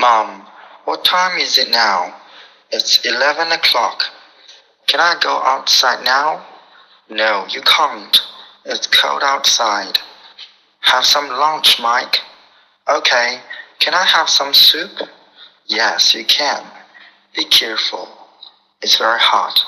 Mom, what time is it now? It's 11 o'clock. Can I go outside now? No, you can't. It's cold outside. Have some lunch, Mike. Okay. Can I have some soup? Yes, you can. Be careful. It's very hot.